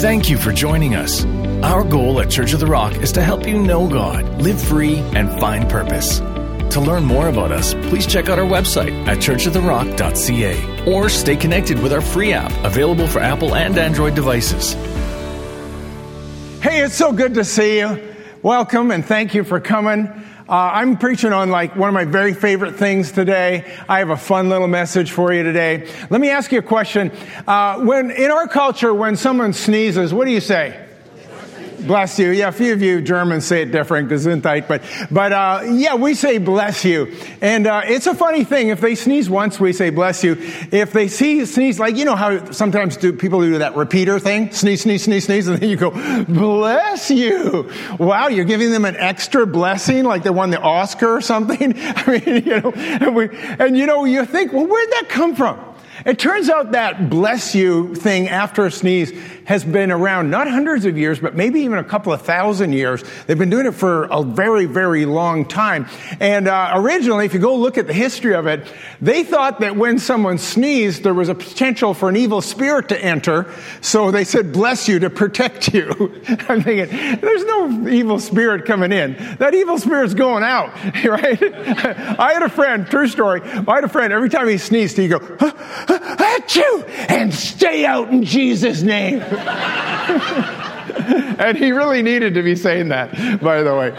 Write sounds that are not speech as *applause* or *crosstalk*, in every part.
Thank you for joining us. Our goal at Church of the Rock is to help you know God, live free, and find purpose. To learn more about us, please check out our website at churchoftherock.ca or stay connected with our free app available for Apple and Android devices. Hey, it's so good to see you. Welcome and thank you for coming. Uh, I'm preaching on like one of my very favorite things today. I have a fun little message for you today. Let me ask you a question. Uh, when in our culture, when someone sneezes, what do you say? Bless you. Yeah, a few of you Germans say it different, Gesundheit, but, but, uh, yeah, we say bless you. And, uh, it's a funny thing. If they sneeze once, we say bless you. If they see, sneeze, like, you know how sometimes do people do that repeater thing? Sneeze, sneeze, sneeze, sneeze, and then you go, bless you. Wow, you're giving them an extra blessing, like they won the Oscar or something? *laughs* I mean, you know, and, we, and you know, you think, well, where'd that come from? It turns out that bless you thing after a sneeze has been around not hundreds of years, but maybe even a couple of thousand years. They've been doing it for a very, very long time. And uh, originally, if you go look at the history of it, they thought that when someone sneezed, there was a potential for an evil spirit to enter. So they said, bless you to protect you. *laughs* I'm thinking, there's no evil spirit coming in. That evil spirit's going out, *laughs* right? *laughs* I had a friend, true story, I had a friend, every time he sneezed, he'd go, achoo, and stay out in Jesus' name. *laughs* and he really needed to be saying that, by the way.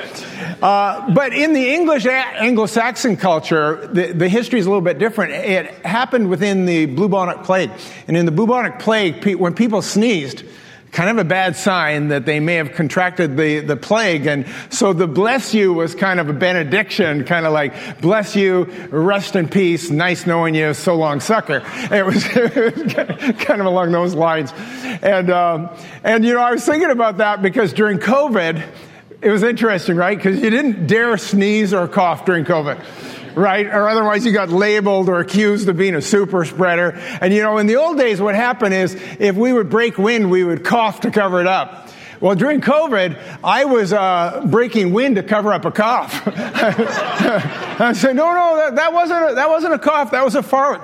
Uh, but in the English Anglo-Saxon culture, the, the history is a little bit different. It happened within the bubonic plague, and in the bubonic plague, when people sneezed, kind of a bad sign that they may have contracted the, the plague. And so the bless you was kind of a benediction, kind of like, bless you, rest in peace, nice knowing you, so long, sucker. It was, *laughs* kind of along those lines. And, um, and, you know, I was thinking about that because during COVID, it was interesting, right? Because you didn't dare sneeze or cough during COVID right? Or otherwise you got labeled or accused of being a super spreader. And you know, in the old days, what happened is if we would break wind, we would cough to cover it up. Well, during COVID, I was uh, breaking wind to cover up a cough. *laughs* I said, "No, no, that, that, wasn't a, that wasn't a cough. That was a fart."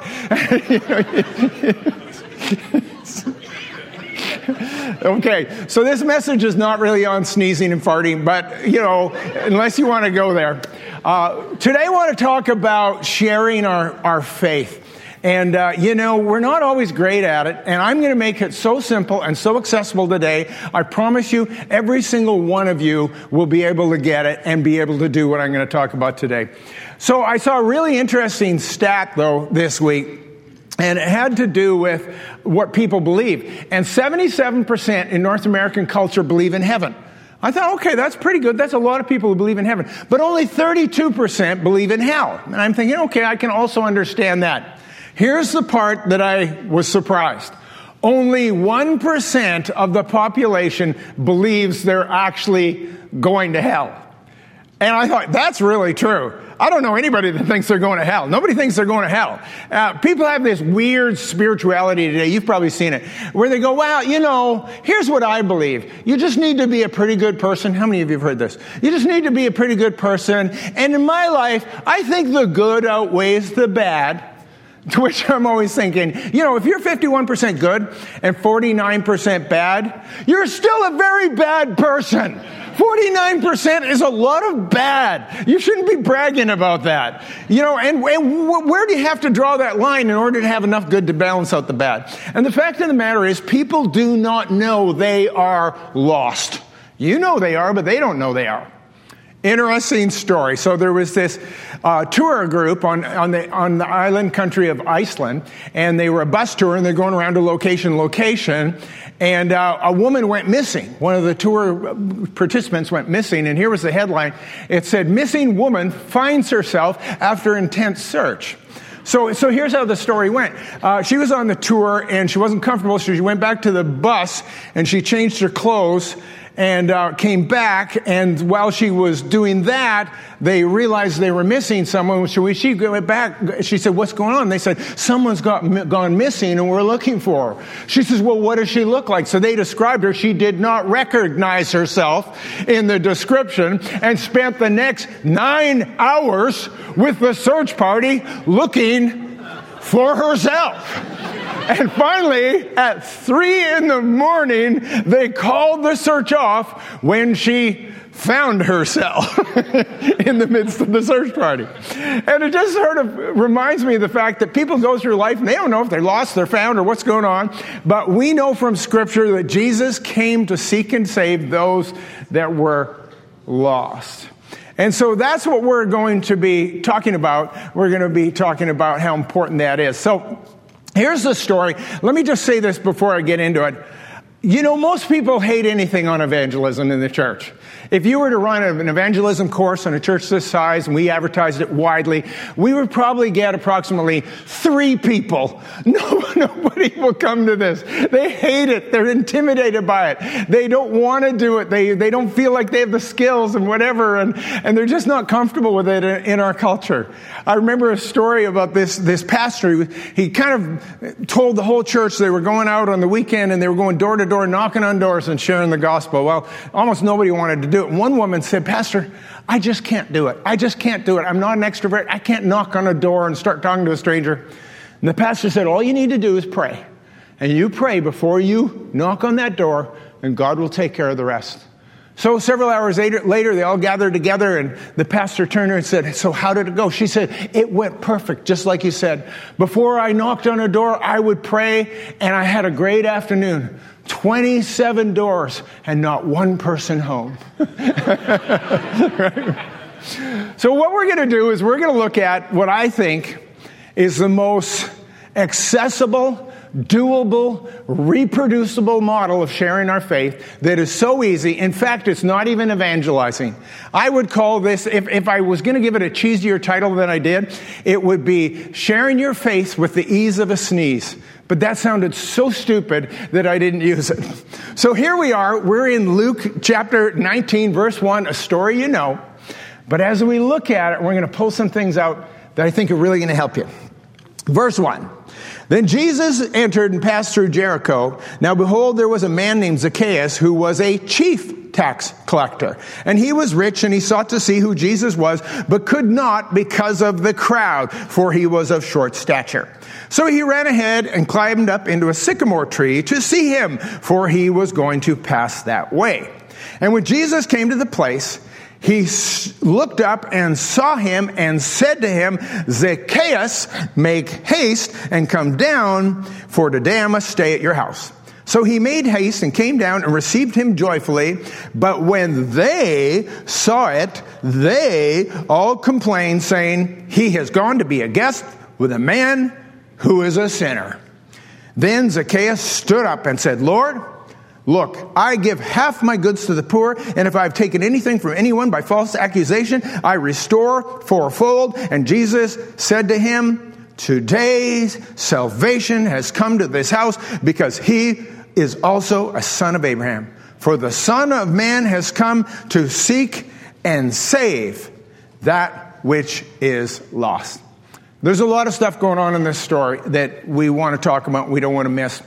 *laughs* *laughs* okay, so this message is not really on sneezing and farting, but you know, unless you want to go there. Uh, today, I want to talk about sharing our, our faith. And, uh, you know, we're not always great at it, and I'm going to make it so simple and so accessible today. I promise you, every single one of you will be able to get it and be able to do what I'm going to talk about today. So I saw a really interesting stat, though, this week. And it had to do with what people believe. And 77% in North American culture believe in heaven. I thought, okay, that's pretty good. That's a lot of people who believe in heaven. But only 32% believe in hell. And I'm thinking, okay, I can also understand that. Here's the part that I was surprised. Only 1% of the population believes they're actually going to hell. And I thought, that's really true. I don't know anybody that thinks they're going to hell. Nobody thinks they're going to hell. Uh, people have this weird spirituality today. You've probably seen it, where they go, well, you know, here's what I believe. You just need to be a pretty good person. How many of you have heard this? You just need to be a pretty good person. And in my life, I think the good outweighs the bad. To *laughs* which I'm always thinking, you know, if you're 51% good and 49% bad, you're still a very bad person. 49% is a lot of bad. You shouldn't be bragging about that. You know, and, and where do you have to draw that line in order to have enough good to balance out the bad? And the fact of the matter is, people do not know they are lost. You know they are, but they don't know they are. Interesting story. So there was this uh, tour group on, on, the, on the island country of Iceland, and they were a bus tour, and they're going around to location, location, and uh, a woman went missing. One of the tour participants went missing, and here was the headline. It said, Missing woman finds herself after intense search. So, so here's how the story went. Uh, she was on the tour and she wasn't comfortable, so she went back to the bus and she changed her clothes and uh, came back. And while she was doing that, they realized they were missing someone. So she went back. She said, "What's going on?" They said, "Someone's got gone missing, and we're looking for her." She says, "Well, what does she look like?" So they described her. She did not recognize herself in the description, and spent the next nine hours with the search party looking for herself. and finally, at three in the morning, they called the search off when she found herself *laughs* in the midst of the search party. And it just sort of reminds me of the fact that people go through life and they don't know if they're lost, they're found, or what's going on. But we know from Scripture that Jesus came to seek and save those that were lost. And so that's what we're going to be talking about. We're going to be talking about how important that is. So here's the story. Let me just say this before I get into it. You know, most people hate anything on evangelism in the church. If you were to run an evangelism course on a church this size and we advertised it widely, we would probably get approximately three people. *laughs* No, nobody will come to this. They hate it. They're intimidated by it. They don't want to do it. They, they don't feel like they have the skills and whatever, and, and they're just not comfortable with it in our culture. I remember a story about this, this pastor. He kind of told the whole church they were going out on the weekend and they were going door to door, knocking on doors and sharing the gospel. Well, almost nobody wanted to do it. One woman said, Pastor, I just can't do it. I just can't do it. I'm not an extrovert. I can't knock on a door and start talking to a stranger. And the pastor said, All you need to do is pray. And you pray before you knock on that door, and God will take care of the rest. So several hours later, they all gathered together, and the pastor turned her and said, So, how did it go? She said, It went perfect, just like you said. Before I knocked on a door, I would pray, and I had a great afternoon. 27 doors and not one person home. right? *laughs* So, what we're going to do is we're going to look at what I think is the most accessible, doable, reproducible model of sharing our faith that is so easy. In fact, it's not even evangelizing. I would call this, if, if I was going to give it a cheesier title than I did, it would be sharing your faith with the ease of a sneeze. But that sounded so stupid that I didn't use it. *laughs* So here we are. We're in Luke chapter 19, verse 1, a story you know. But as we look at it, we're going to pull some things out that I think are really going to help you. Verse 1. Then Jesus entered and passed through Jericho. Now behold, there was a man named Zacchaeus who was a chief tax collector. And he was rich and he sought to see who Jesus was, but could not because of the crowd, for he was of short stature. So he ran ahead and climbed up into a sycamore tree to see him, for he was going to pass that way. And when Jesus came to the place, he looked up and saw him and said to him, Zacchaeus, make haste and come down, for today I must stay at your house. So he made haste and came down and received him joyfully. But when they saw it, they all complained, saying, He has gone to be a guest with a man who is a sinner. Then Zacchaeus stood up and said, Lord, Look, I give half my goods to the poor, and if I've taken anything from anyone by false accusation, I restore fourfold. And Jesus said to him, Today's salvation has come to this house because he is also a son of Abraham. For the Son of Man has come to seek and save that which is lost. There's a lot of stuff going on in this story that we want to talk about, we don't want to miss.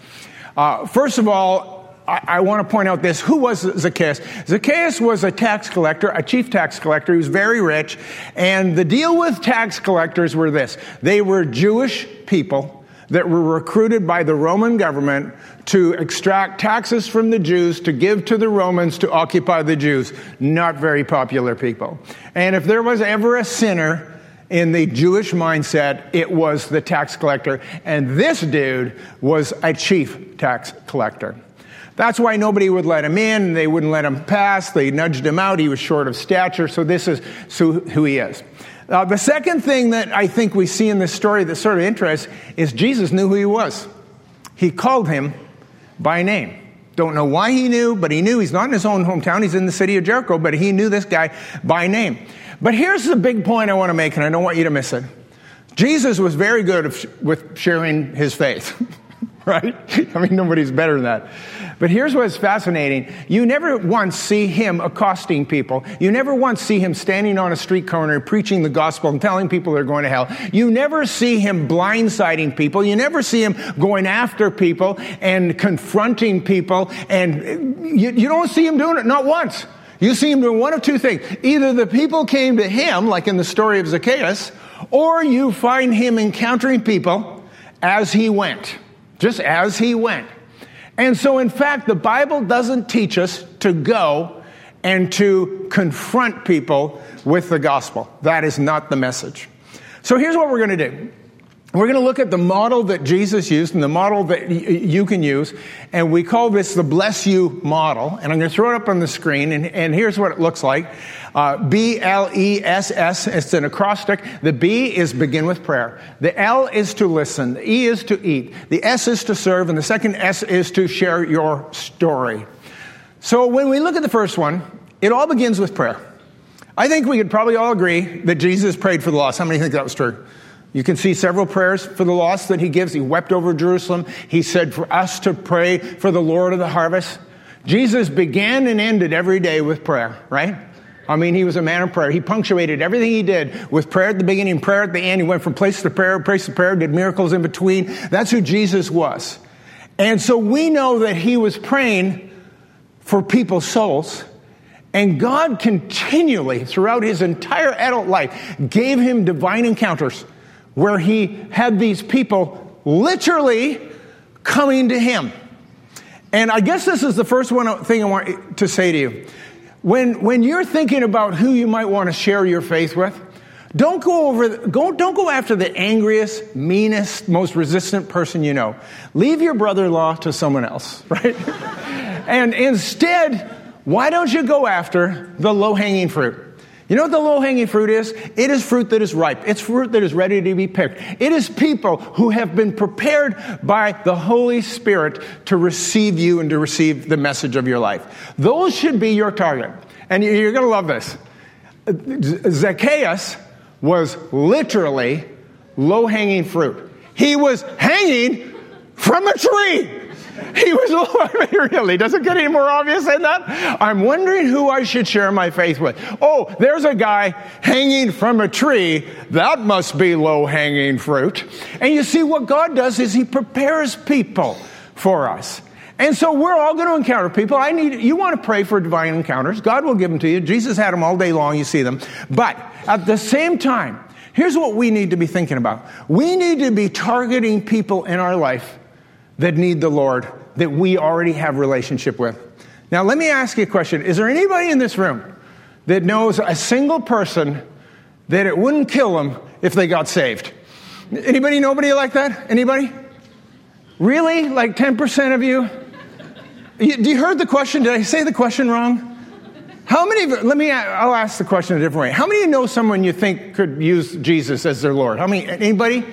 Uh, first of all, I, want to point out this. Who was Zacchaeus? Zacchaeus was a tax collector, a chief tax collector. He was very rich. And the deal with tax collectors were this. They were Jewish people that were recruited by the Roman government to extract taxes from the Jews to give to the Romans to occupy the Jews. Not very popular people. And if there was ever a sinner in the Jewish mindset, it was the tax collector. And this dude was a chief tax collector. That's why nobody would let him in. They wouldn't let him pass. They nudged him out. He was short of stature. So this is who he is. Uh, the second thing that I think we see in this story that sort of interests is Jesus knew who he was. He called him by name. Don't know why he knew, but he knew he's not in his own hometown. He's in the city of Jericho, but he knew this guy by name. But here's the big point I want to make, and I don't want you to miss it. Jesus was very good with sharing his faith. *laughs* right? *laughs* I mean, nobody's better than that. But here's what's fascinating. You never once see him accosting people. You never once see him standing on a street corner preaching the gospel and telling people they're going to hell. You never see him blindsiding people. You never see him going after people and confronting people. And you, you don't see him doing it, not once. You see him doing one of two things. Either the people came to him, like in the story of Zacchaeus, or you find him encountering people as he went just as he went. And so, in fact, the Bible doesn't teach us to go and to confront people with the gospel. That is not the message. So, here's what we're going to do we're going to look at the model that Jesus used and the model that y- you can use, and we call this the Bless You model. And I'm going to throw it up on the screen, and, and here's what it looks like uh, B L E S S, it's an acrostic. The B is begin with prayer. The L is to listen. The E is to eat. The S is to serve, and the second S is to share your story. So when we look at the first one, it all begins with prayer. I think we could probably all agree that Jesus prayed for the lost. How many think that was true? You can see several prayers for the lost that he gives. He wept over Jerusalem. He said for us to pray for the Lord of the harvest. Jesus began and ended every day with prayer, right? I mean, he was a man of prayer. He punctuated everything he did with prayer at the beginning, prayer at the end. He went from place to prayer, place to prayer, did miracles in between. That's who Jesus was. And so we know that he was praying for people's souls. And God continually, throughout his entire adult life, gave him divine encounters where he had these people literally coming to him. And I guess this is the first one thing I want to say to you. When, when you're thinking about who you might want to share your faith with, don't go over, go, don't go after the angriest, meanest, most resistant person you know. Leave your brother-in-law to someone else, *laughs* right? and instead, why don't you go after the low-hanging fruit? You know what the low hanging fruit is? It is fruit that is ripe. It's fruit that is ready to be picked. It is people who have been prepared by the Holy Spirit to receive you and to receive the message of your life. Those should be your target. And you're going to love this. Zacchaeus was literally low hanging fruit. He was hanging from a tree. He was, *laughs* *laughs* really, does it get any more obvious than that? I'm wondering who I should share my faith with. Oh, there's a guy hanging from a tree. That must be low hanging fruit. And you see, what God does is He prepares people for us. And so we're all going to encounter people. I need, you want to pray for divine encounters. God will give them to you. Jesus had them all day long. You see them. But at the same time, here's what we need to be thinking about. We need to be targeting people in our life that need the Lord that we already have relationship with. Now, let me ask you a question. Is there anybody in this room that knows a single person that it wouldn't kill them if they got saved? Anybody, nobody like that? Anybody? Really? Like 10% of you? you do you heard the question? Did I say the question wrong? How many, let me, I'll ask the question a different way. How many you know someone you think could use Jesus as their Lord? How many, anybody?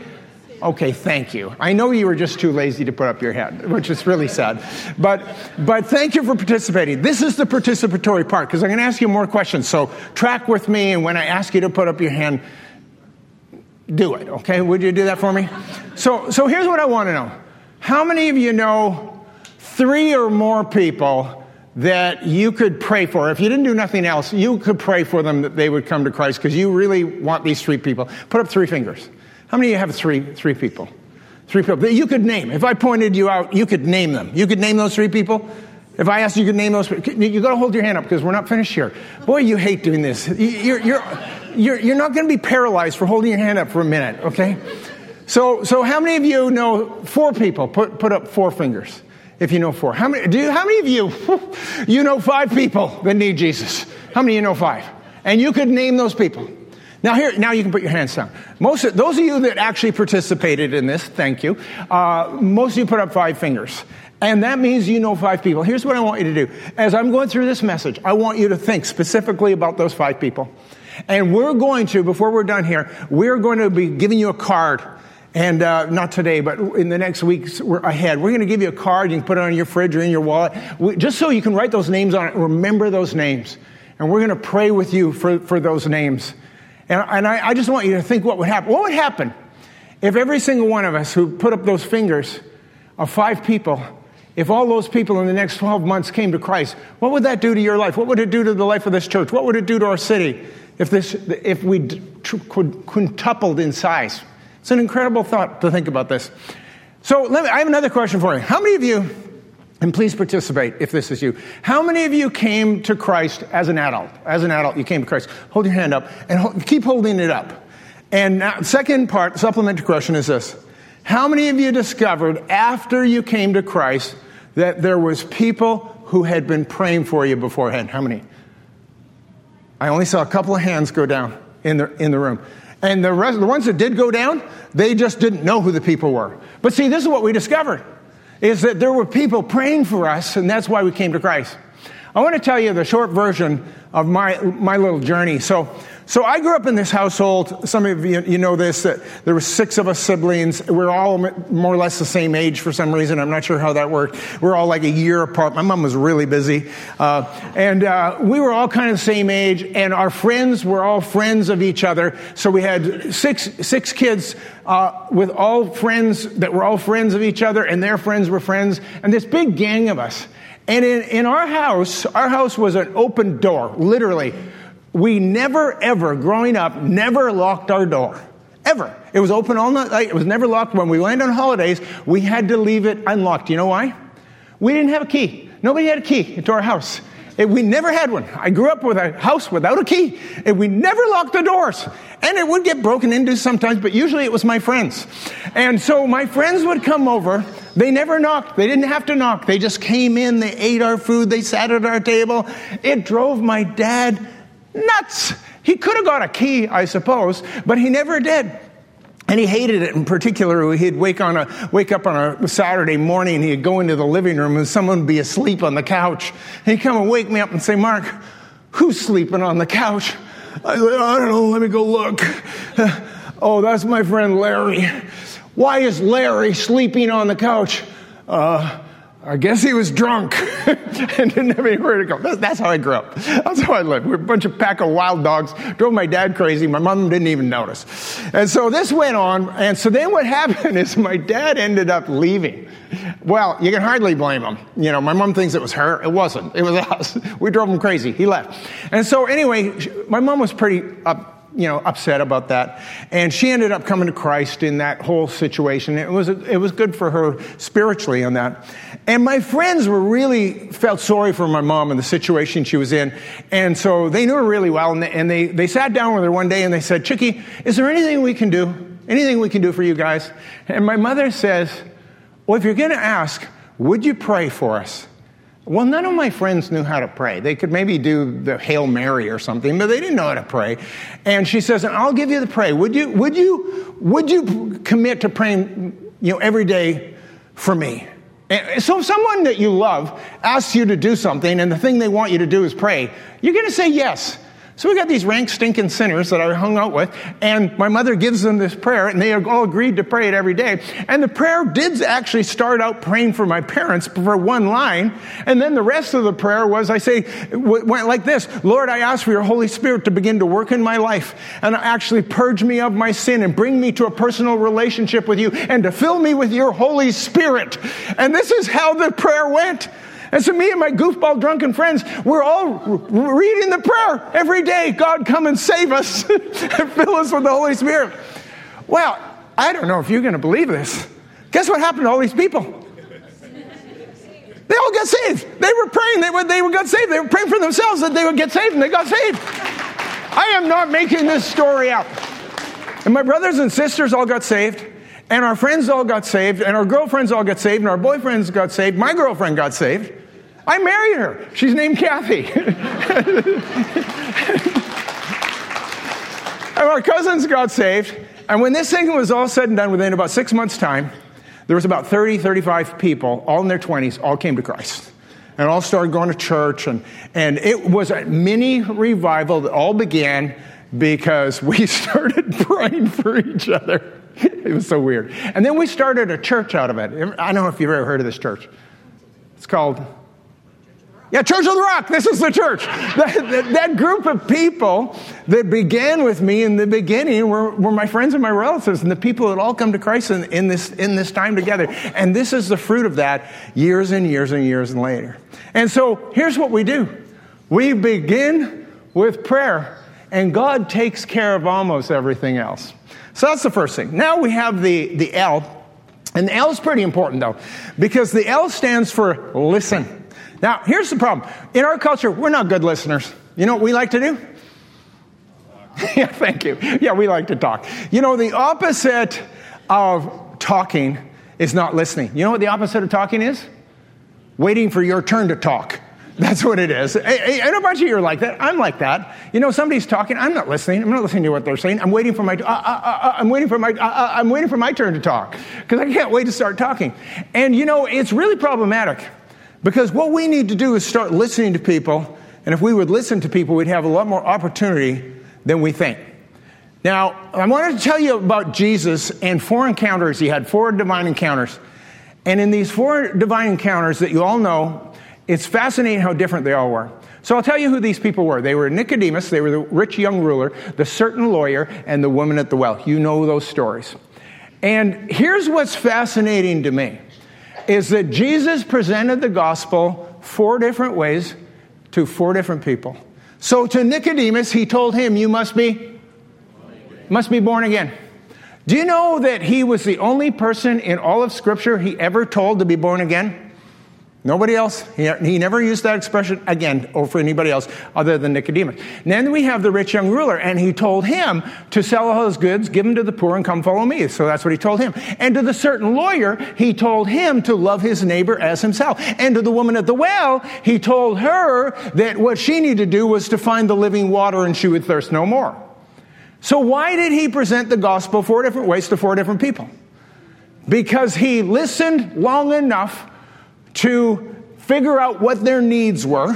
Okay, thank you. I know you were just too lazy to put up your hand, which is really sad. But, but thank you for participating. This is the participatory part because I'm going to ask you more questions. So track with me, and when I ask you to put up your hand, do it. Okay? Would you do that for me? So, so here's what I want to know. How many of you know three or more people that you could pray for? If you didn't do nothing else, you could pray for them that they would come to Christ because you really want these three people. Put up three fingers. How many of you have three, three people? Three people you could name. If I pointed you out, you could name them. You could name those three people. If I asked you, you could name those. You got to hold your hand up because we're not finished here. Boy, you hate doing this. You're, you're, you're, you're not going to be paralyzed for holding your hand up for a minute, okay? So, so how many of you know four people? Put, put up four fingers if you know four. How many, do you, how many of you, you know five people that need Jesus? How many of you know five? And you could name those people. Now here, now you can put your hands down. Most of, those of you that actually participated in this, thank you. Uh, most of you put up five fingers. And that means you know five people. Here's what I want you to do. As I'm going through this message, I want you to think specifically about those five people. And we're going to, before we're done here, we're going to be giving you a card. And uh, not today, but in the next weeks ahead, we're going to give you a card. You can put it on your fridge or in your wallet, we, just so you can write those names on it. Remember those names, and we're going to pray with you for, for those names. And, and I, I just want you to think what would happen. What would happen if every single one of us who put up those fingers of five people, if all those people in the next 12 months came to Christ, what would that do to your life? What would it do to the life of this church? What would it do to our city if, this, if we could quintupled in size? It's an incredible thought to think about this. So me, I have another question for you. How many of you and please participate if this is you. How many of you came to Christ as an adult? As an adult, you came to Christ. Hold your hand up and keep holding it up. And now, second part, supplementary question is this. How many of you discovered after you came to Christ that there was people who had been praying for you beforehand? How many? I only saw a couple of hands go down in the, in the room. And the rest, the ones that did go down, they just didn't know who the people were. But see, this is what we discovered, is that there were people praying for us, and that's why we came to Christ. I want to tell you the short version of my, my little journey. So, so I grew up in this household. Some of you, you know this, that there were six of us siblings. We're all more or less the same age for some reason. I'm not sure how that worked. We're all like a year apart. My mom was really busy. Uh, and uh, we were all kind of the same age, and our friends were all friends of each other. So we had six, six kids uh, with all friends that were all friends of each other, and their friends were friends, and this big gang of us. And in, in our house, our house was an open door, literally. We never, ever, growing up, never locked our door. Ever. It was open all night. It was never locked. When we went on holidays, we had to leave it unlocked. You know why? We didn't have a key. Nobody had a key to our house. It, we never had one. I grew up with a house without a key, and we never locked the doors. And it would get broken into sometimes, but usually it was my friends. And so my friends would come over. They never knocked. They didn't have to knock. They just came in. They ate our food. They sat at our table. It drove my dad nuts. He could have got a key, I suppose, but he never did. And he hated it in particular. He'd wake, on a, wake up on a Saturday morning, he'd go into the living room and someone would be asleep on the couch. He'd come and wake me up and say, Mark, who's sleeping on the couch? I I don't know, let me go look. *laughs* oh, that's my friend Larry. Why is Larry sleeping on the couch? Uh, I guess he was drunk *laughs* and didn't have anywhere to go. That's, that's, how I grew up. That's how I lived. We were a bunch of pack of wild dogs, drove my dad crazy. My mom didn't even notice. And so this went on. And so then what *laughs* happened is my dad ended up leaving. Well, you can hardly blame him. You know, my mom thinks it was her. It wasn't. It was us. *laughs* We drove him crazy. He left. And so anyway, my mom was pretty up you know, upset about that. And she ended up coming to Christ in that whole situation. It was, it was good for her spiritually on that. And my friends were really felt sorry for my mom and the situation she was in. And so they knew her really well. And they, and they, they sat down with her one day and they said, Chicky, is there anything we can do? Anything we can do for you guys? And my mother says, well, if you're going to ask, would you pray for us? Well, none of my friends knew how to pray. They could maybe do the Hail Mary or something, but they didn't know how to pray. And she says, and I'll give you the pray. Would you, would you, would you commit to praying, you know, every day for me? And so if someone that you love asks you to do something and the thing they want you to do is pray, you're going to say yes. So we got these rank stinking sinners that I hung out with, and my mother gives them this prayer, and they all agreed to pray it every day. And the prayer did actually start out praying for my parents for one line, and then the rest of the prayer was, I say, went like this Lord, I ask for your Holy Spirit to begin to work in my life, and actually purge me of my sin and bring me to a personal relationship with you, and to fill me with your Holy Spirit. And this is how the prayer went. And so me and my goofball drunken friends, we're all reading the prayer every day. God, come and save us *laughs* and fill us with the Holy Spirit. Well, I don't know if you're going to believe this. Guess what happened to all these people? They all got saved. They were praying. They were, they were got saved. They were praying for themselves that they would get saved, and they got saved. I am not making this story up. And my brothers and sisters all got saved. And our friends all got saved, and our girlfriends all got saved, and our boyfriends got saved. My girlfriend got saved. I married her. She's named Kathy. *laughs* and our cousins got saved. And when this thing was all said and done within about six months' time, there was about 30, 35 people, all in their 20s, all came to Christ. And all started going to church. And, and it was a mini revival that all began because we *laughs* started praying for each other. *laughs* it was so weird. And then we started a church out of it. I don't know if you've ever heard of this church. It's called, yeah, Church of the Rock. This is the church. *laughs* That, that, that group of people that began with me in the beginning were, were, my friends and my relatives and the people that all come to Christ in, in, this, in this time together. And this is the fruit of that years and years and years and later. And so here's what we do we begin with prayer, and God takes care of almost everything else. So that's the first thing. Now we have the, the L. And the L is pretty important though, because the L stands for listen. Now, here's the problem. In our culture, we're not good listeners. You know what we like to do? *laughs* yeah, thank you. Yeah, we like to talk. You know, the opposite of talking is not listening. You know what the opposite of talking is? Waiting for your turn to talk. That's what it is. And a bunch of you are like that. I'm like that. You know, somebody's talking. I'm not listening. I'm not listening to what they're saying. I'm waiting for my. Uh, uh, uh, uh I'm waiting for my. Uh, uh, I'm waiting for my turn to talk because I can't wait to start talking. And you know, it's really problematic because what we need to do is start listening to people. And if we would listen to people, we'd have a lot more opportunity than we think. Now, I wanted to tell you about Jesus and four encounters he had, four divine encounters. And in these four divine encounters that you all know, it's fascinating how different they all were. So I'll tell you who these people were. They were Nicodemus, they were the rich young ruler, the certain lawyer, and the woman at the well. You know those stories. And here's what's fascinating to me is that Jesus presented the gospel four different ways to four different people. So to Nicodemus, he told him, You must be must be born again. Do you know that he was the only person in all of Scripture he ever told to be born again? Nobody else. He, never used that expression again or for anybody else other than Nicodemus. And then we have the rich young ruler, and he told him to sell all his goods, give them to the poor, and come follow me. So that's what he told him. And to the certain lawyer, he told him to love his neighbor as himself. And to the woman at the well, he told her that what she needed to do was to find the living water and she would thirst no more. So why did he present the gospel four different ways to four different people? Because he listened long enough to figure out what their needs were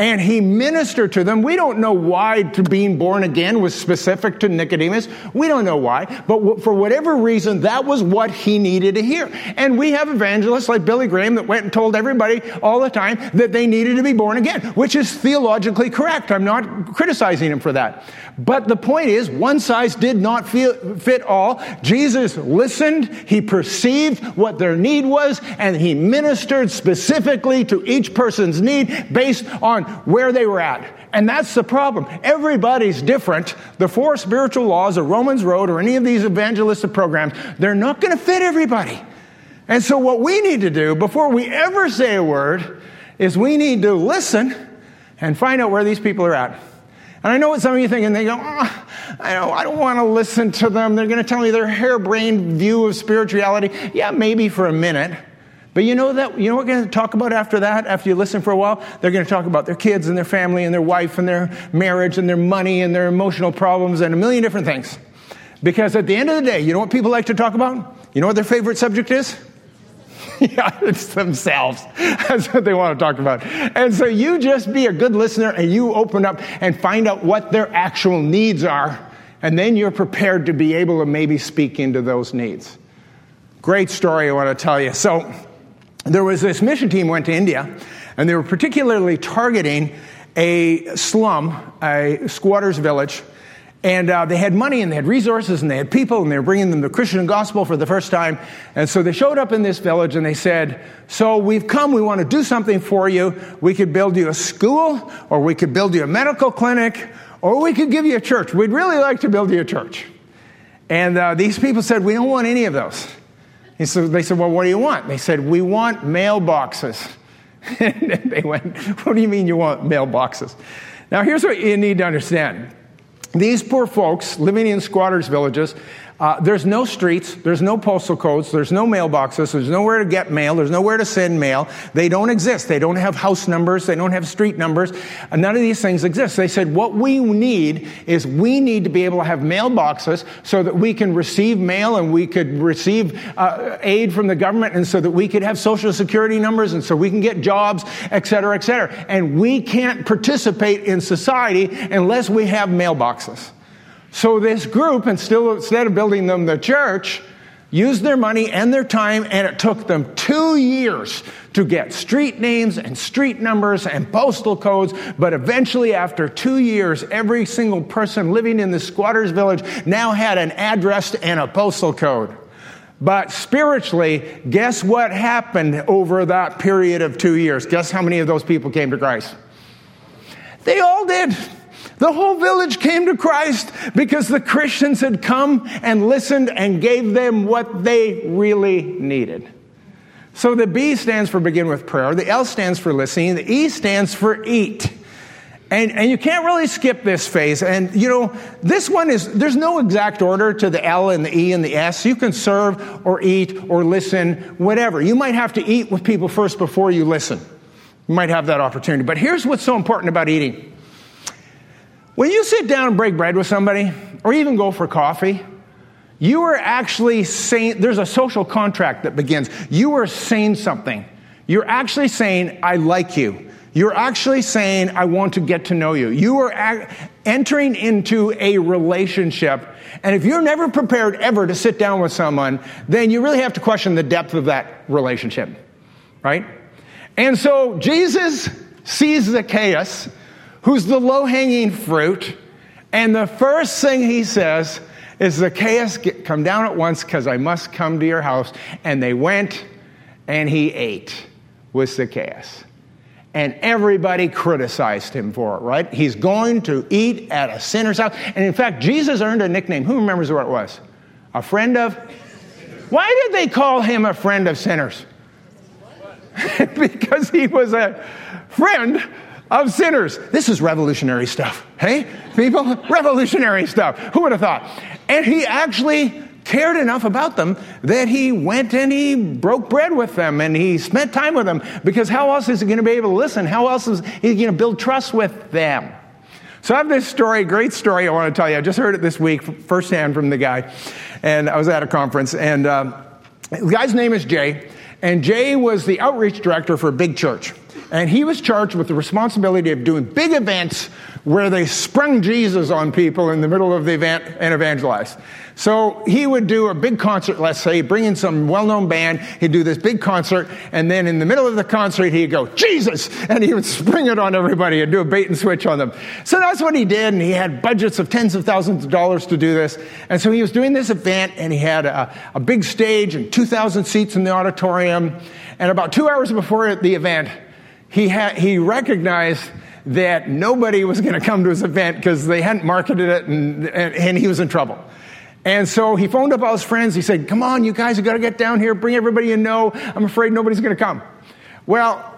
and he ministered to them. We don't know why to being born again was specific to Nicodemus. We don't know why, but for whatever reason, that was what he needed to hear. And we have evangelists like Billy Graham that went and told everybody all the time that they needed to be born again, which is theologically correct. I'm not criticizing him for that. But the point is, one size did not fit all. Jesus listened, he perceived what their need was, and he ministered specifically to each person's need based on where they were at. And that's the problem. Everybody's different. The four spiritual laws of Romans Road or any of these evangelistic programs, they're not going to fit everybody. And so, what we need to do before we ever say a word is we need to listen and find out where these people are at. And I know what some of you think, and they go, oh, I know, I don't want to listen to them. They're going to tell me their harebrained view of spirituality. Yeah, maybe for a minute. But you know that you know what we're going to talk about after that? After you listen for a while, they're going to talk about their kids and their family and their wife and their marriage and their money and their emotional problems and a million different things. Because at the end of the day, you know what people like to talk about? You know what their favorite subject is? *laughs* yeah, it's themselves. *laughs* That's what they want to talk about. And so you just be a good listener and you open up and find out what their actual needs are. And then you're prepared to be able to maybe speak into those needs. Great story I want to tell you. So there was this mission team went to India and they were particularly targeting a slum, a squatter's village and uh, they had money and they had resources and they had people and they were bringing them the Christian gospel for the first time. And so they showed up in this village and they said, So we've come, we want to do something for you. We could build you a school, or we could build you a medical clinic, or we could give you a church. We'd really like to build you a church. And uh, these people said, We don't want any of those. And so they said, Well, what do you want? They said, We want mailboxes. *laughs* and they went, What do you mean you want mailboxes? Now, here's what you need to understand these poor folks living in squatters' villages, uh, there's no streets, there's no postal codes, there's no mailboxes, there's nowhere to get mail, there's nowhere to send mail. They don't exist. They don't have house numbers, they don't have street numbers. Uh, none of these things exist. They said, what we need is we need to be able to have mailboxes so that we can receive mail and we could receive uh, aid from the government and so that we could have social security numbers and so we can get jobs, et cetera, et cetera. And we can't participate in society unless we have mailboxes. So this group, and still, instead of building them the church, used their money and their time, and it took them two years to get street names and street numbers and postal codes. But eventually, after two years, every single person living in the squatters' village now had an address and a postal code. But spiritually, guess what happened over that period of two years? Guess how many of those people came to Christ? They all did. The whole village came to Christ because the Christians had come and listened and gave them what they really needed. So the B stands for begin with prayer, the L stands for listening, the E stands for eat. And, and you can't really skip this phase. And you know, this one is, there's no exact order to the L and the E and the S. You can serve or eat or listen, whatever. You might have to eat with people first before you listen. You might have that opportunity. But here's what's so important about eating. When you sit down and break bread with somebody, or even go for coffee, you are actually saying, there's a social contract that begins. You are saying something. You're actually saying, I like you. You're actually saying, I want to get to know you. You are entering into a relationship. And if you're never prepared ever to sit down with someone, then you really have to question the depth of that relationship. Right? And so Jesus sees Zacchaeus, who's the low hanging fruit. And the first thing he says is, Zacchaeus, get, come down at once because I must come to your house. And they went and he ate with Zacchaeus and everybody criticized him for it, right? He's going to eat at a sinner's house. And in fact, Jesus earned a nickname. Who remembers what it was? A friend of? Why did they call him a friend of sinners? *laughs* because he was a friend of sinners. This is revolutionary stuff. Hey, people? Revolutionary stuff. Who would have thought? And he actually cared enough about them that he went and he broke bread with them and he spent time with them because how else is he going to be able to listen? How else is he going to build trust with them? So I have this story, great story I want to tell you. I just heard it this week firsthand from the guy. And I was at a conference and um, the guy's name is Jay. And Jay was the outreach director for a big church. And he was charged with the responsibility of doing big events where they sprung Jesus on people in the middle of the event and evangelized. So he would do a big concert, let's say, bring in some well known band. He'd do this big concert, and then in the middle of the concert, he'd go, Jesus! And he would spring it on everybody and do a bait and switch on them. So that's what he did, and he had budgets of tens of thousands of dollars to do this. And so he was doing this event, and he had a, a big stage and 2,000 seats in the auditorium. And about two hours before the event, he, had, he recognized that nobody was going to come to his event because they hadn't marketed it and, and, and, he was in trouble. And so he phoned up all his friends. He said, Come on, you guys have got to get down here, bring everybody you know. I'm afraid nobody's going to come. Well,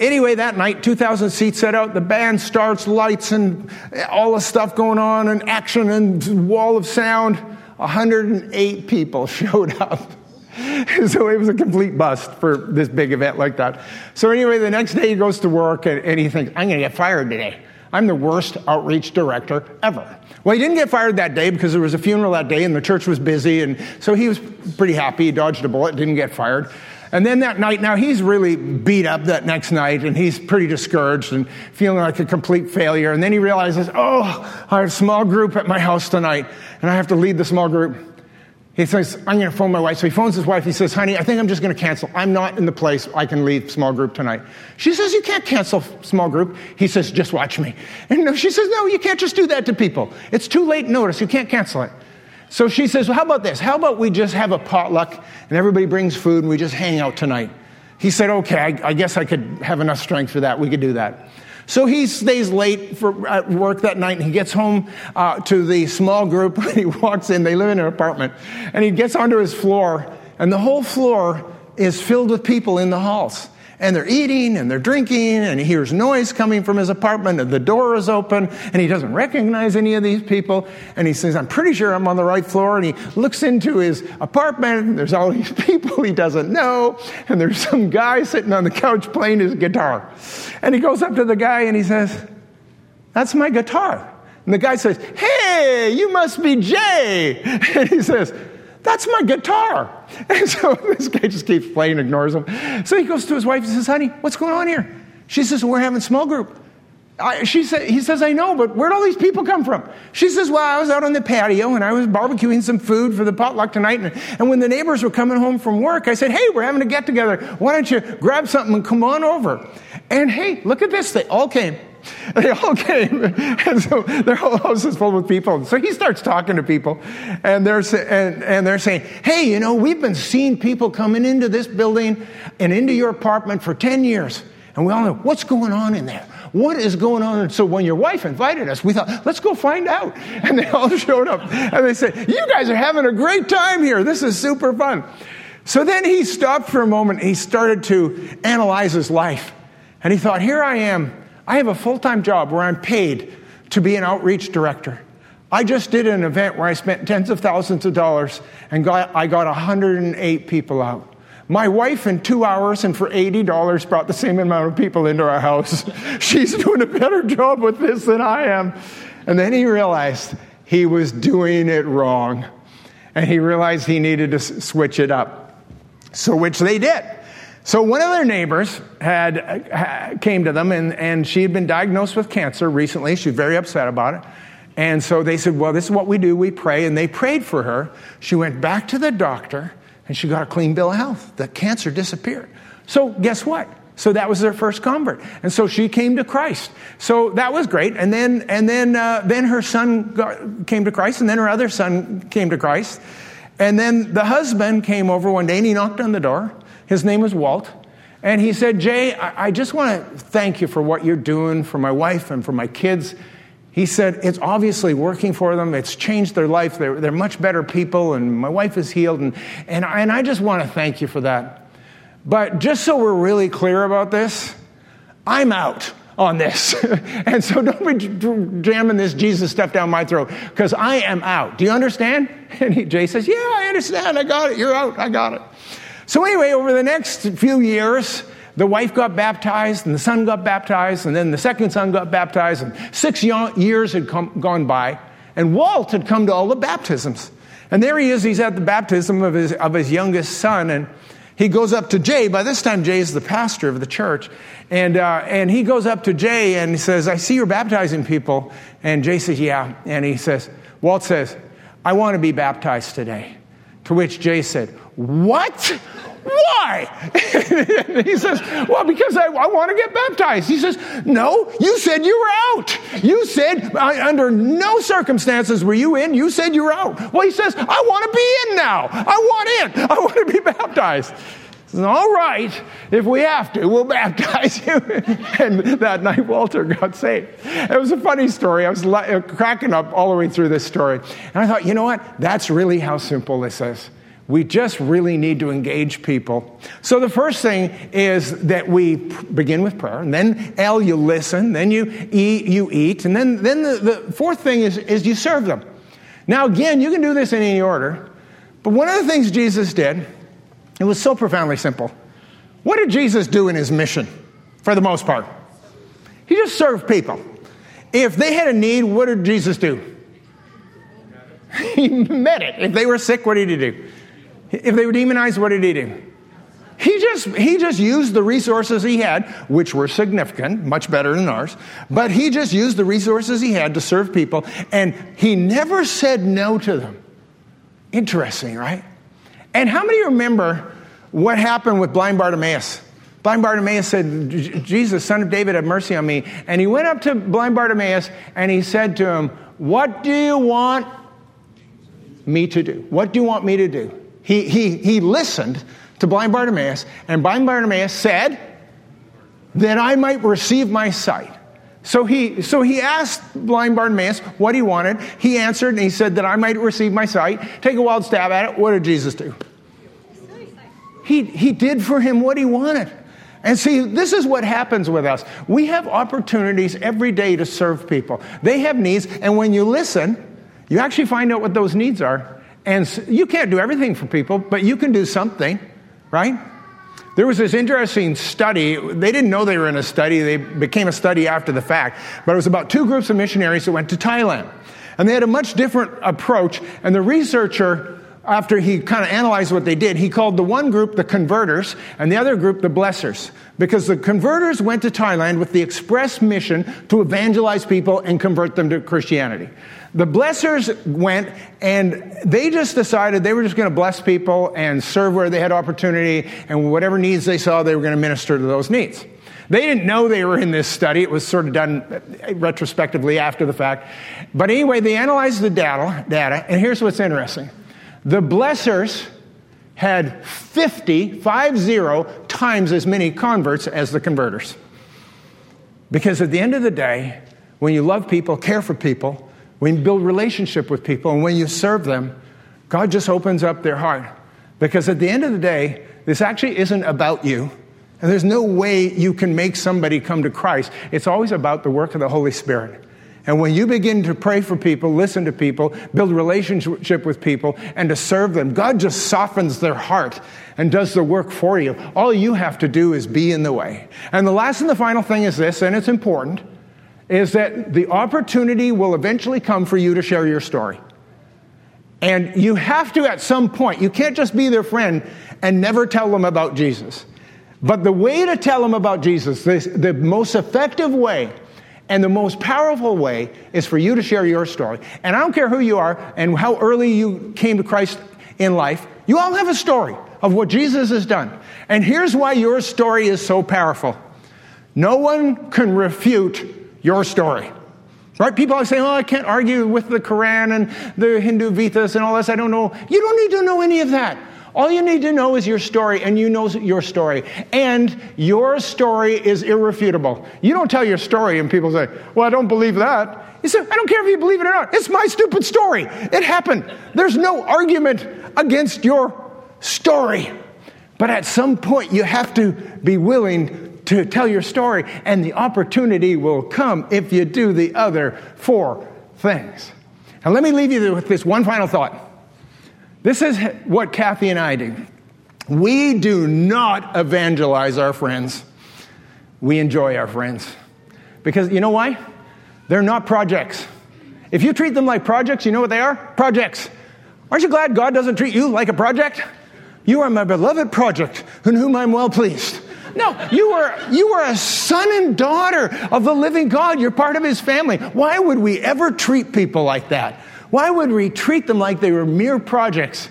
anyway, that night, 2,000 seats set out. The band starts, lights, and all the stuff going on, and action and wall of sound. 108 people *laughs* showed up. *laughs* so it was a complete bust for this big event like that. So anyway, the next day he goes to work and, and he thinks, I'm going to get fired today. I'm the worst outreach director ever. Well, he didn't get fired that day because there was a funeral that day and the church was busy. And so he was pretty happy. He dodged a bullet, didn't get fired. And then that night, now he's really beat up that next night and he's pretty discouraged and feeling like a complete failure. And then he realizes, oh, I have a small group at my house tonight and I have to lead the small group. He says, I'm going to phone my wife. So he phones his wife. He says, honey, I think I'm just going to cancel. I'm not in the place I can leave small group tonight. She says, you can't cancel small group. He says, just watch me. And she says, no, you can't just do that to people. It's too late notice. You can't cancel it. So she says, well, how about this? How about we just have a potluck and everybody brings food and we just hang out tonight? He said, okay, I, I guess I could have enough strength for that. We could do that. So he stays late for at work that night and he gets home uh, to the small group. *laughs* and he walks in, they live in an apartment, and he gets onto his floor, and the whole floor is filled with people in the halls and they're eating and they're drinking and he hears noise coming from his apartment and the door is open and he doesn't recognize any of these people and he says i'm pretty sure i'm on the right floor and he looks into his apartment and there's all *laughs* these people he doesn't know and there's some guy sitting on the couch playing his guitar. And he goes up to the guy and he says that's my guitar. And the guy says hey you must be jay. *laughs* And he says that's my guitar. *laughs* And so this guy just keeps playing, ignores him. So he goes to his wife and says, Honey, what's going on here? She says, We're having a small group. I, she said, he says, I know, but where'd all these people come from? She says, Well, I was out on the patio and I was barbecuing some food for the potluck tonight. And, and when the neighbors were coming home from work, I said, Hey, we're having a get together. Why don't you grab something and come on over? And hey, look at this. They all came. *laughs* They all came. *laughs* And so their whole house is full with people. So he starts talking to people and they're, and, and they're saying, Hey, you know, we've been seeing people coming into this building and into your apartment for 10 years. And we all know what's going on in there. What is going on? And so when your wife invited us, we thought, let's go find out. *laughs* And they all showed up and they said, You guys are having a great time here. This is super fun. So then he stopped for a moment. He started to analyze his life. And he thought, Here I am I have a full time job where I'm paid to be an outreach director. I just did an event where I spent tens of thousands of dollars and got, I got 108 people out. My wife, in two hours and for $80, brought the same amount of people into our house. *laughs* She's doing a better job with this than I am. And then he realized he was doing it wrong. And he realized he needed to switch it up. So, which they did. So, one of their neighbors had, came to them, and, and she had been diagnosed with cancer recently. She was very upset about it. And so they said, Well, this is what we do. We pray. And they prayed for her. She went back to the doctor and she got a clean bill of health. The cancer disappeared. So, guess what? So that was their first convert, and so she came to Christ. So that was great. And then, and then, uh, then her son got, came to Christ, and then her other son came to Christ. And then the husband came over one day and he knocked on the door. His name was Walt. And he said, Jay, I, just want to thank you for what you're doing for my wife and for my kids. He said, It's obviously working for them. It's changed their life. They're, they're much better people, and my wife is healed. And, and, I, and I just want to thank you for that. But just so we're really clear about this, I'm out on this. *laughs* and so don't be jamming this Jesus stuff down my throat because I am out. Do you understand? *laughs* And he, Jay says, Yeah, I understand. I got it. You're out. I got it. So, anyway, over the next few years, the wife got baptized, and the son got baptized, and then the second son got baptized, and six years had come, gone by, and Walt had come to all the baptisms. And there he is, he's at the baptism of his, of his youngest son, and he goes up to Jay. By this time, Jay is the pastor of the church. And, uh, and he goes up to Jay and he says, I see you're baptizing people. And Jay says, Yeah. And he says, Walt says, I want to be baptized today. To which Jay said, What? Why? *laughs* he says, Well, because I, I, want to get baptized. He says, No, you said you were out. You said, uh, under no circumstances were you in. You said you were out. Well, he says, I want to be in now. I want in. I want to be *laughs* baptized. He Says, All right, if we have to, we'll *laughs* baptize you. and that night, Walter got saved. It was a funny story. I was uh, cracking up all the way through this story. And I thought, you know what? That's really how simple this is. We just really need to engage people. So the first thing is that we begin with prayer, and then L, you listen, then you eat, you eat, and then, then the, the fourth thing is, is you serve them. Now, again, you can do this in any order, but one of the things Jesus did, it was so profoundly simple. What did Jesus do in his mission, for the most part? He just served people. If they had a need, what did Jesus do? *laughs* He met it. If they were sick, what did he do? If they were demonized, what did he do? He just, he just used the resources he had, which were significant, much better than ours, but he just used the resources he had to serve people, and he never said no to them. Interesting, right? And how many remember what happened with blind Bartimaeus? Blind Bartimaeus said, Jesus, son of David, have mercy on me. And he went up to blind Bartimaeus and he said to him, What do you want me to do? What do you want me to do? He, he, he listened to blind Bartimaeus, and blind Bartimaeus said, That I might receive my sight. So he, so he asked blind Bartimaeus what he wanted. He answered, and he said, That I might receive my sight. Take a wild stab at it. What did Jesus do? He, he did for him what he wanted. And see, this is what happens with us. We have opportunities every day to serve people. They have needs, and when you listen, you actually find out what those needs are, and you can't do everything for people, but you can do something, right? There was this interesting study. They didn't know they were in a study. They became a study after the fact. But it was about two groups of missionaries that went to Thailand. And they had a much different approach. And the researcher, after he kind of analyzed what they did, he called the one group the converters and the other group the blessers. Because the converters went to Thailand with the express mission to evangelize people and convert them to Christianity. The blessers went and they just decided they were just going to bless people and serve where they had opportunity and whatever needs they saw, they were going to minister to those needs. They didn't know they were in this study. It was sort of done uh, retrospectively after the fact. But anyway, they analyzed the data, data and here's what's interesting. The blessers had 50, 50 times as many converts as the converters. Because at the end of the day, when you love people, care for people, when you build relationship with people and when you serve them, God just opens up their heart. Because at the end of the day, this actually isn't about you And there's no way you can make somebody come to Christ. It's always about the work of the Holy Spirit. And when you begin to pray for people, listen to people, build relationship with people, and to serve them, God just softens their heart and does the work for you. All you have to do is be in the way. And the last and the final thing is this, and it's important, is that the opportunity will eventually come for you to share your story. And you have to at some point, you can't just be their friend and never tell them about Jesus. But the way to tell them about Jesus, this, the most effective way and the most powerful way is for you to share your story. And I don't care who you are and how early you came to Christ in life, you all have a story of what Jesus has done. And here's why your story is so powerful no one can refute your story. Right? People are saying, oh, I can't argue with the Quran and the Hindu Vedas and all this. I don't know. You don't need to know any of that. All you need to know is your story, and you know your story. And your story is irrefutable. You don't tell your story, and people say, Well, I don't believe that. You say, I don't care if you believe it or not. It's my stupid story. It happened. There's no argument against your story. But at some point, you have to be willing to tell your story, and the opportunity will come if you do the other four things. And let me leave you with this one final thought. This is what Kathy and I do. We do not evangelize our friends. We enjoy our friends. Because you know why? They're not projects. If you treat them like projects, you know what they are? Projects. Aren't you glad God doesn't treat you like a project? You are my beloved project, in whom I'm well pleased. No, you are, you are a son and daughter of the living God. You're part of his family. Why would we ever treat people like that? Why would we treat them like they were mere projects?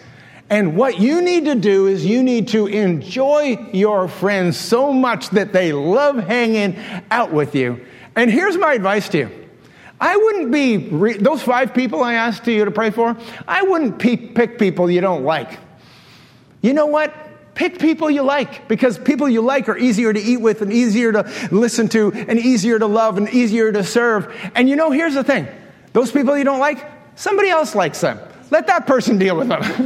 And what you need to do is you need to enjoy your friends so much that they love hanging out with you. And here's my advice to you. I wouldn't be, re- those five people I asked you to pray for, I wouldn't pe- pick people you don't like. You know what? Pick people you like because people you like are easier to eat with and easier to listen to and easier to love and easier to serve. And you know, here's the thing those people you don't like, Somebody else likes them. Let that person deal with them. *laughs*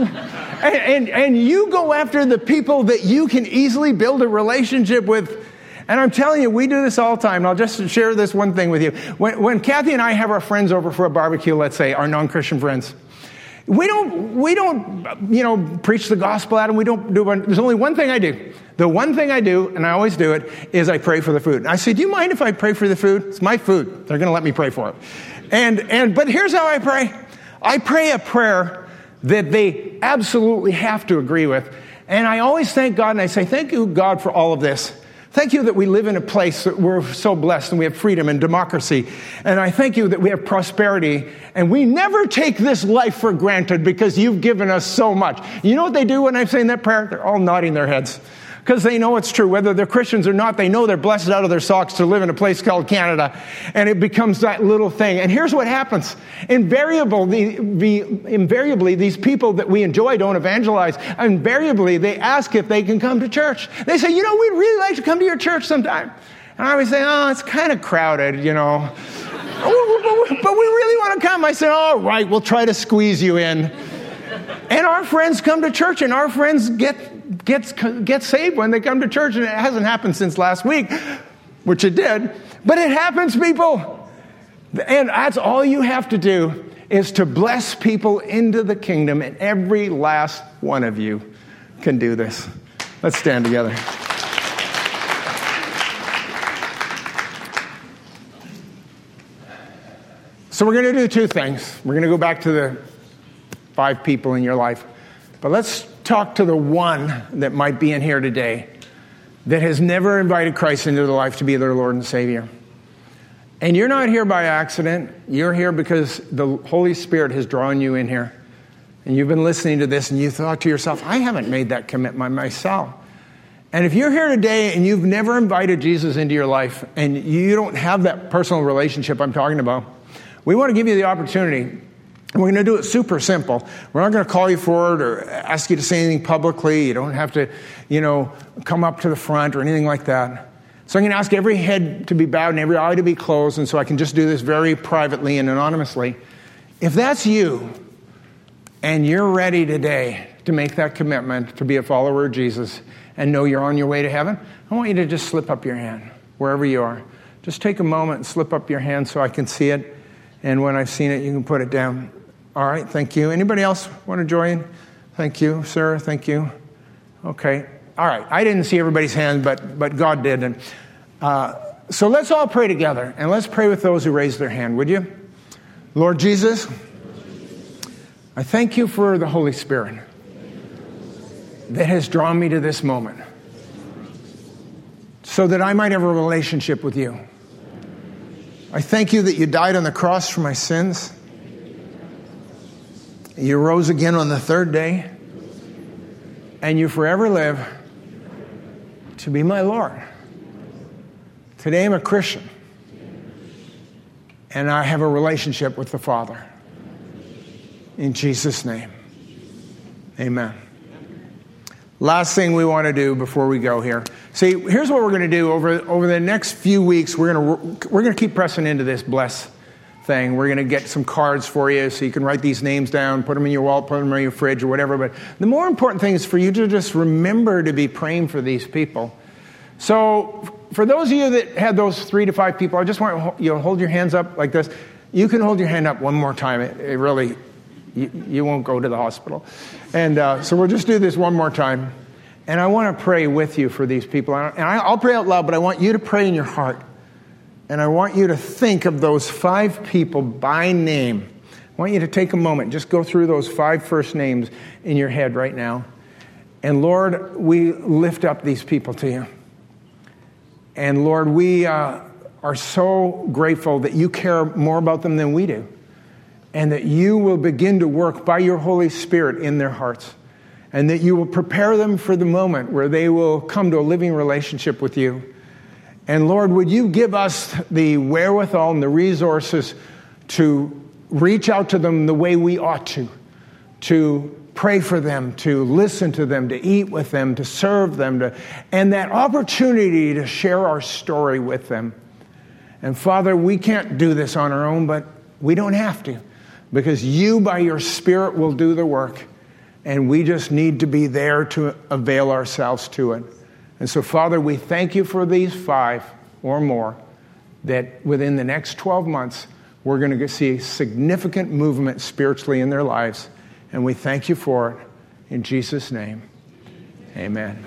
and, and, and you go after the people that you can easily build a relationship with. And I'm telling you, we do this all the time. And I'll just share this one thing with you. When, when Kathy and I have our friends over for a barbecue, let's say, our non Christian friends, we don't, we don't, you know, preach the gospel at them. We don't do one. There's only one thing I do. The one thing I do, and I always do it, is I pray for the food. And I say, do you mind if I pray for the food? It's my food. They're going to let me pray for it. And, and, but here's how I pray. I pray a prayer that they absolutely have to agree with. And I always thank God and I say, Thank you, God, for all of this. Thank you that we live in a place that we're so blessed and we have freedom and democracy. And I thank you that we have prosperity. And we never take this life for granted because you've given us so much. You know what they do when I'm saying that prayer? They're all nodding their heads because they know it's true. Whether they're Christians or not, they know they're blessed out of their socks to live in a place called Canada. And it becomes that little thing. And here's what happens. Invariably, the, invariably, these people that we enjoy don't evangelize. Invariably, they ask if they can come to church. They say, you know, we'd really like to come to your church sometime. And I always say, oh, it's kind of crowded, you know. Oh, but we really want to come. I said, all right, we'll try to squeeze you in. And our friends come to church, and our friends get, get, get saved when they come to church. And it hasn't happened since last week, which it did. But it happens, people. And that's all you have to do is to bless people into the kingdom. And every last one of you can do this. Let's stand together. So, we're going to do two things. We're going to go back to the five people in your life. But let's talk to the one that might be in here today that has never invited Christ into their life to be their Lord and Savior. And you're not here by accident. You're here because the Holy Spirit has drawn you in here. And you've been listening to this and you thought to yourself, I haven't made that commitment myself. And if you're here today and you've never invited Jesus into your life and you don't have that personal relationship I'm talking about, we want to give you the opportunity and we're going to do it super simple. We're not going to call you forward or ask you to say anything publicly. You don't have to, you know, come up to the front or anything like that. So I'm going to ask every head to be bowed and every eye to be closed, and so I can just do this very privately and anonymously. If that's you, and you're ready today to make that commitment to be a follower of Jesus and know you're on your way to heaven, I want you to just slip up your hand wherever you are. Just take a moment and slip up your hand so I can see it. And when I've seen it, you can put it down. All right, thank you. Anybody else want to join? Thank you, sir. Thank you. Okay. All right. I didn't see everybody's hand, but, but God did. And uh, so let's all pray together and let's pray with those who raised their hand, would you? Lord Jesus, I thank you for the Holy Spirit that has drawn me to this moment so that I might have a relationship with you. I thank you that you died on the cross for my sins. You rose again on the third day, and you forever live to be my Lord. Today I'm a Christian, and I have a relationship with the Father. In Jesus' name, amen. Last thing we want to do before we go here. See, here's what we're going to do over, over the next few weeks. We're going to, we're going to keep pressing into this bless thing. We're going to get some cards for you so you can write these names down, put them in your wallet, put them in your fridge or whatever. But the more important thing is for you to just remember to be praying for these people. So, for those of you that had those three to five people, I just want you to hold your hands up like this. You can hold your hand up one more time. It, it really, you, you, won't go to the hospital. And uh, so we'll just do this one more time. And I want to pray with you for these people. And I'll pray out loud, but I want you to pray in your heart. And I want you to think of those five people by name. I want you to take a moment, just go through those five first names in your head right now. And Lord, we lift up these people to you. And Lord, we uh, are so grateful that you care more about them than we do. And that you will begin to work by your Holy Spirit in their hearts and that you will prepare them for the moment where they will come to a living relationship with you. And Lord, would you give us the wherewithal and the resources to reach out to them the way we ought to, to pray for them, to listen to them, to eat with them, to serve them, to, and that opportunity to share our story with them. And Father, we can't do this on our own, but we don't have to because you, by your Spirit, will do the work and we just need to be there to avail ourselves to it. And so, Father, we thank you for these five or more that within the next 12 months, we're going to see significant movement spiritually in their lives. And we thank you for it. In Jesus' name, amen.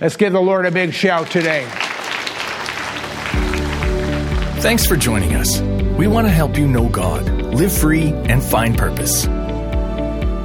Let's give the Lord a big shout today. Thanks for joining us. We want to help you know God, live free, and find purpose.